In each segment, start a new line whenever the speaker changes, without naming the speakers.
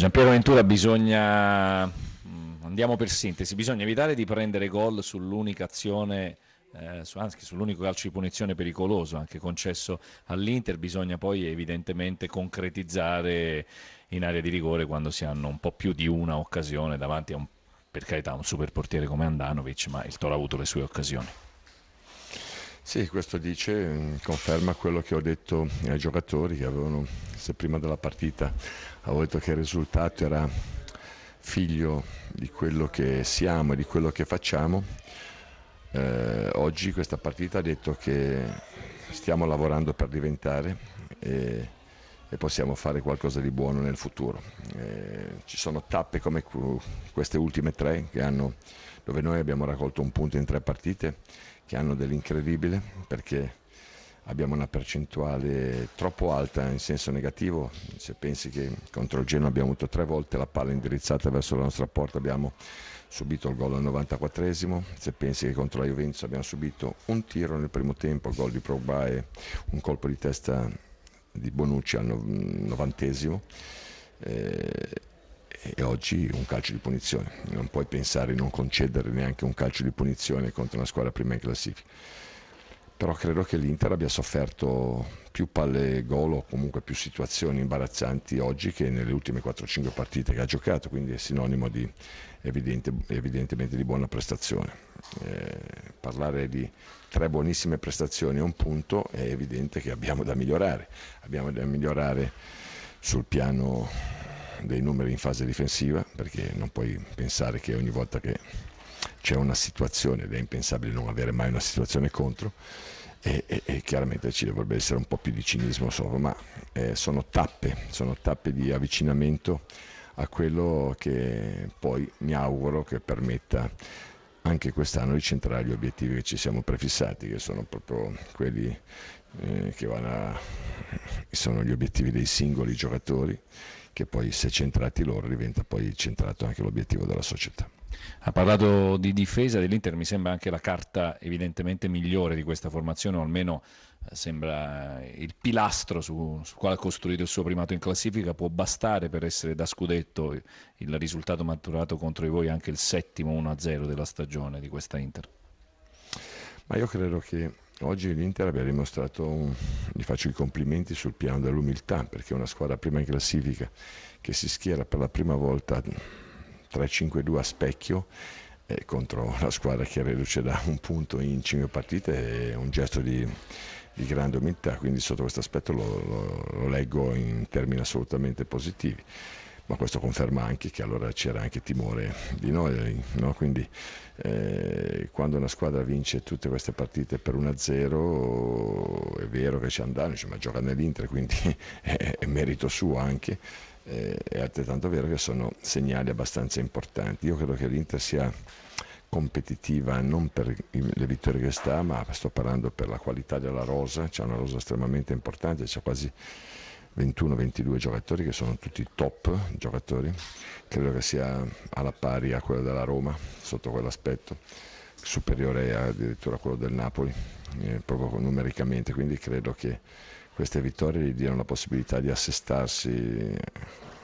Giampiero Ventura bisogna, mm, andiamo per sintesi, bisogna evitare di prendere gol sull'unica azione eh, anche sull'unico calcio di punizione pericoloso anche concesso all'Inter, bisogna poi evidentemente concretizzare in area di rigore quando si hanno un po' più di una occasione davanti a un, per carità, un super portiere come Andanovic, ma il Toro ha avuto le sue occasioni.
Sì, questo dice, mm, conferma quello che ho detto ai giocatori che avevano, se prima della partita avevo detto che il risultato era figlio di quello che siamo e di quello che facciamo, eh, oggi questa partita ha detto che stiamo lavorando per diventare e, e possiamo fare qualcosa di buono nel futuro. Eh, ci sono tappe come queste ultime tre hanno, dove noi abbiamo raccolto un punto in tre partite che hanno dell'incredibile perché abbiamo una percentuale troppo alta in senso negativo, se pensi che contro il Genoa abbiamo avuto tre volte la palla indirizzata verso la nostra porta, abbiamo subito il gol al 94esimo, se pensi che contro la Juventus abbiamo subito un tiro nel primo tempo, il gol di Progba e un colpo di testa di Bonucci al 90esimo eh, e oggi un calcio di punizione, non puoi pensare di non concedere neanche un calcio di punizione contro una squadra prima in classifica però credo che l'Inter abbia sofferto più palle gol o comunque più situazioni imbarazzanti oggi che nelle ultime 4-5 partite che ha giocato, quindi è sinonimo di evidente, evidentemente di buona prestazione. Eh, parlare di tre buonissime prestazioni a un punto è evidente che abbiamo da migliorare, abbiamo da migliorare sul piano dei numeri in fase difensiva perché non puoi pensare che ogni volta che c'è una situazione ed è impensabile non avere mai una situazione contro e, e, e chiaramente ci dovrebbe essere un po' più di cinismo sopra, ma eh, sono tappe, sono tappe di avvicinamento a quello che poi mi auguro che permetta anche quest'anno di centrare gli obiettivi che ci siamo prefissati, che sono proprio quelli eh, che vanno a, sono gli obiettivi dei singoli giocatori, che poi se centrati loro diventa poi centrato anche l'obiettivo della società.
Ha parlato di difesa dell'Inter, mi sembra anche la carta evidentemente migliore di questa formazione, o almeno eh, sembra il pilastro su, sul quale ha costruito il suo primato in classifica, può bastare per essere da scudetto il risultato maturato contro di voi, anche il settimo 1-0 della stagione di questa Inter.
Ma io credo che oggi l'Inter abbia dimostrato, un, gli faccio i complimenti sul piano dell'umiltà, perché è una squadra prima in classifica che si schiera per la prima volta 3-5-2 a specchio eh, contro la squadra che reduce da un punto in 5 partite è un gesto di, di grande umiltà, quindi sotto questo aspetto lo, lo, lo leggo in termini assolutamente positivi ma questo conferma anche che allora c'era anche timore di noi, no? quindi eh, quando una squadra vince tutte queste partite per 1-0 è vero che c'è Andano, ma gioca nell'Inter, quindi è merito suo anche, eh, è altrettanto vero che sono segnali abbastanza importanti. Io credo che l'Inter sia competitiva non per le vittorie che sta, ma sto parlando per la qualità della rosa, c'è una rosa estremamente importante, c'è quasi 21-22 giocatori che sono tutti top giocatori, credo che sia alla pari a quello della Roma sotto quell'aspetto, superiore addirittura a quello del Napoli, eh, proprio numericamente, quindi credo che queste vittorie gli diano la possibilità di assestarsi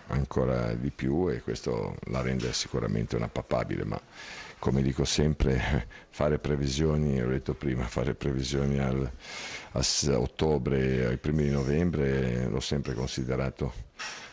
ancora di più e questo la rende sicuramente una papabile, ma come dico sempre, fare previsioni, ho detto prima, fare previsioni al, a ottobre, ai primi di novembre l'ho sempre considerato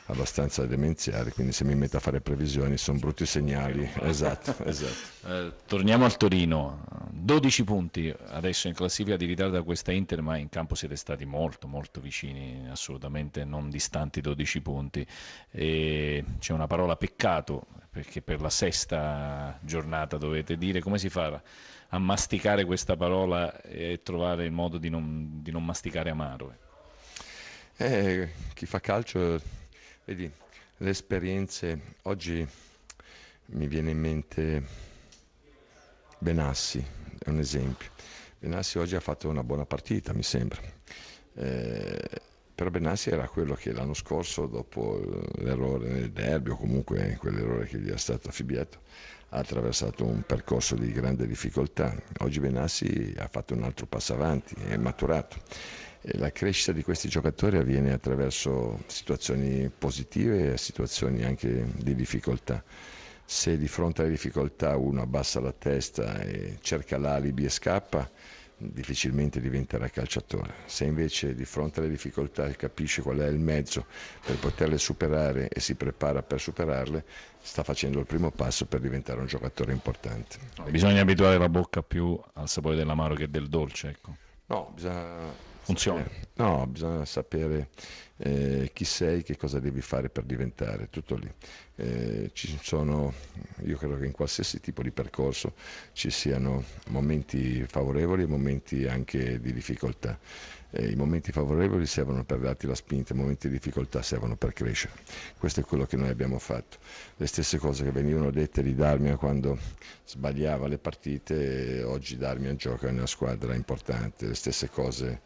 abbastanza demenziali, quindi se mi metto a fare previsioni sono brutti segnali. Esatto, esatto.
Eh, torniamo al Torino, 12 punti adesso in classifica di ritardo da questa Inter, ma in campo siete stati molto molto vicini, assolutamente non distanti 12 punti. E c'è una parola peccato, perché per la sesta giornata dovete dire come si fa a masticare questa parola e trovare il modo di non, di non masticare amaro.
Eh, chi fa calcio Vedi, le esperienze, oggi mi viene in mente Benassi, è un esempio. Benassi oggi ha fatto una buona partita, mi sembra. Eh, però Benassi era quello che l'anno scorso, dopo l'errore nel derby o comunque quell'errore che gli è stato affibbiato, ha attraversato un percorso di grande difficoltà. Oggi Benassi ha fatto un altro passo avanti, è maturato la crescita di questi giocatori avviene attraverso situazioni positive e situazioni anche di difficoltà. Se di fronte alle difficoltà uno abbassa la testa e cerca l'alibi e scappa, difficilmente diventerà calciatore. Se invece di fronte alle difficoltà capisce qual è il mezzo per poterle superare e si prepara per superarle, sta facendo il primo passo per diventare un giocatore importante.
Bisogna abituare la bocca più al sapore dell'amaro che del dolce, ecco.
No, bisogna
funziona.
No, bisogna sapere eh, chi sei, che cosa devi fare per diventare, tutto lì. Eh, ci sono, io credo che in qualsiasi tipo di percorso ci siano momenti favorevoli e momenti anche di difficoltà. Eh, I momenti favorevoli servono per darti la spinta, i momenti di difficoltà servono per crescere. Questo è quello che noi abbiamo fatto. Le stesse cose che venivano dette di Darmian quando sbagliava le partite, oggi Darmian gioca in una squadra importante, le stesse cose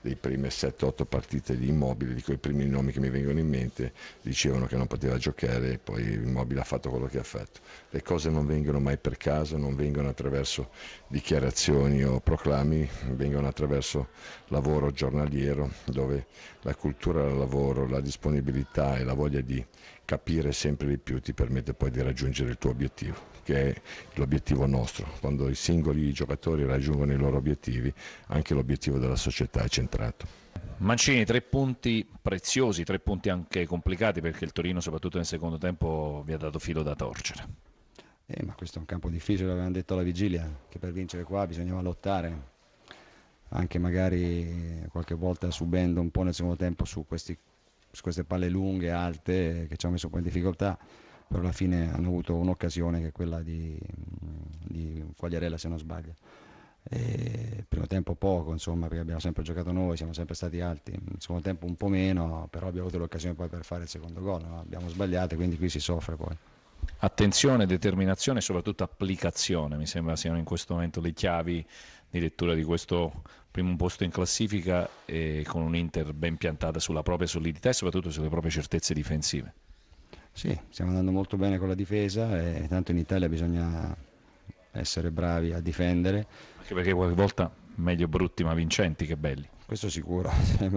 dei prime 7-8 partite di Immobile, dico i primi nomi che mi vengono in mente, dicevano che non poteva giocare e poi Immobile ha fatto quello che ha fatto. Le cose non vengono mai per caso, non vengono attraverso dichiarazioni o proclami, vengono attraverso lavoro giornaliero dove la cultura del lavoro, la disponibilità e la voglia di capire sempre di più ti permette poi di raggiungere il tuo obiettivo, che è l'obiettivo nostro. Quando i singoli giocatori raggiungono i loro obiettivi, anche l'obiettivo della società è centrato.
Mancini, tre punti preziosi, tre punti anche complicati perché il Torino, soprattutto nel secondo tempo, vi ha dato filo da torcere.
Eh, ma questo è un campo difficile, l'avevamo detto alla vigilia, che per vincere qua bisognava lottare, anche magari qualche volta subendo un po' nel secondo tempo su questi su queste palle lunghe, alte, che ci hanno messo un po' in difficoltà, però alla fine hanno avuto un'occasione che è quella di, di Quagliarella se non sbaglio. E primo tempo poco, insomma, perché abbiamo sempre giocato noi, siamo sempre stati alti. Il secondo tempo un po' meno, però abbiamo avuto l'occasione poi per fare il secondo gol. No? Abbiamo sbagliato, quindi qui si soffre poi.
Attenzione, determinazione e soprattutto applicazione, mi sembra siano in questo momento le chiavi di lettura di questo primo posto in classifica e con un Inter ben piantata sulla propria solidità e soprattutto sulle proprie certezze difensive.
Sì, stiamo andando molto bene con la difesa e tanto in Italia bisogna essere bravi a difendere.
Anche perché qualche volta meglio brutti ma vincenti che belli.
Questo sicuro,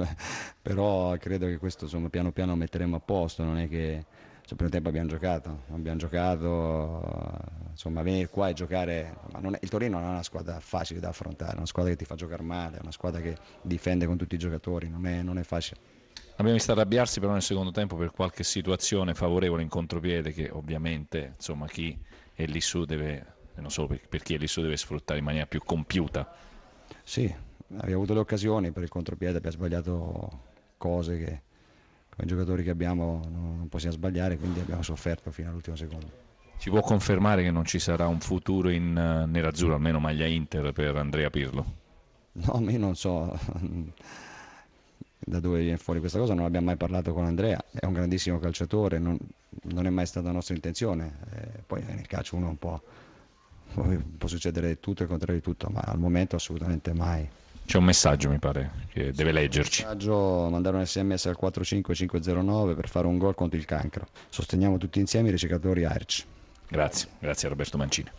però credo che questo insomma, piano piano metteremo a posto, non è che cioè, primo tempo abbiamo giocato, abbiamo giocato, insomma venire qua e giocare, è, il Torino non è una squadra facile da affrontare, è una squadra che ti fa giocare male, è una squadra che difende con tutti i giocatori, non è, non è facile.
Abbiamo visto arrabbiarsi però nel secondo tempo per qualche situazione favorevole in contropiede che ovviamente insomma, chi è lì su deve, non solo per, per chi è lì su deve sfruttare in maniera più compiuta.
Sì, abbiamo avuto le occasioni per il contropiede, abbiamo sbagliato cose che con i giocatori che abbiamo non possiamo sbagliare, quindi abbiamo sofferto fino all'ultimo secondo.
Ci può confermare che non ci sarà un futuro in uh, nerazzurro, almeno maglia Inter per Andrea Pirlo?
No, io non so da dove viene fuori questa cosa, non abbiamo mai parlato con Andrea, è un grandissimo calciatore, non, non è mai stata nostra intenzione, eh, poi nel calcio uno un po' può succedere tutto e il contrario di tutto, ma al momento assolutamente mai.
C'è un messaggio, mi pare, che deve leggerci.
Un messaggio, mandare un sms al 45509 per fare un gol contro il cancro. Sosteniamo tutti insieme i ricercatori ARC.
Grazie, grazie a Roberto Mancini.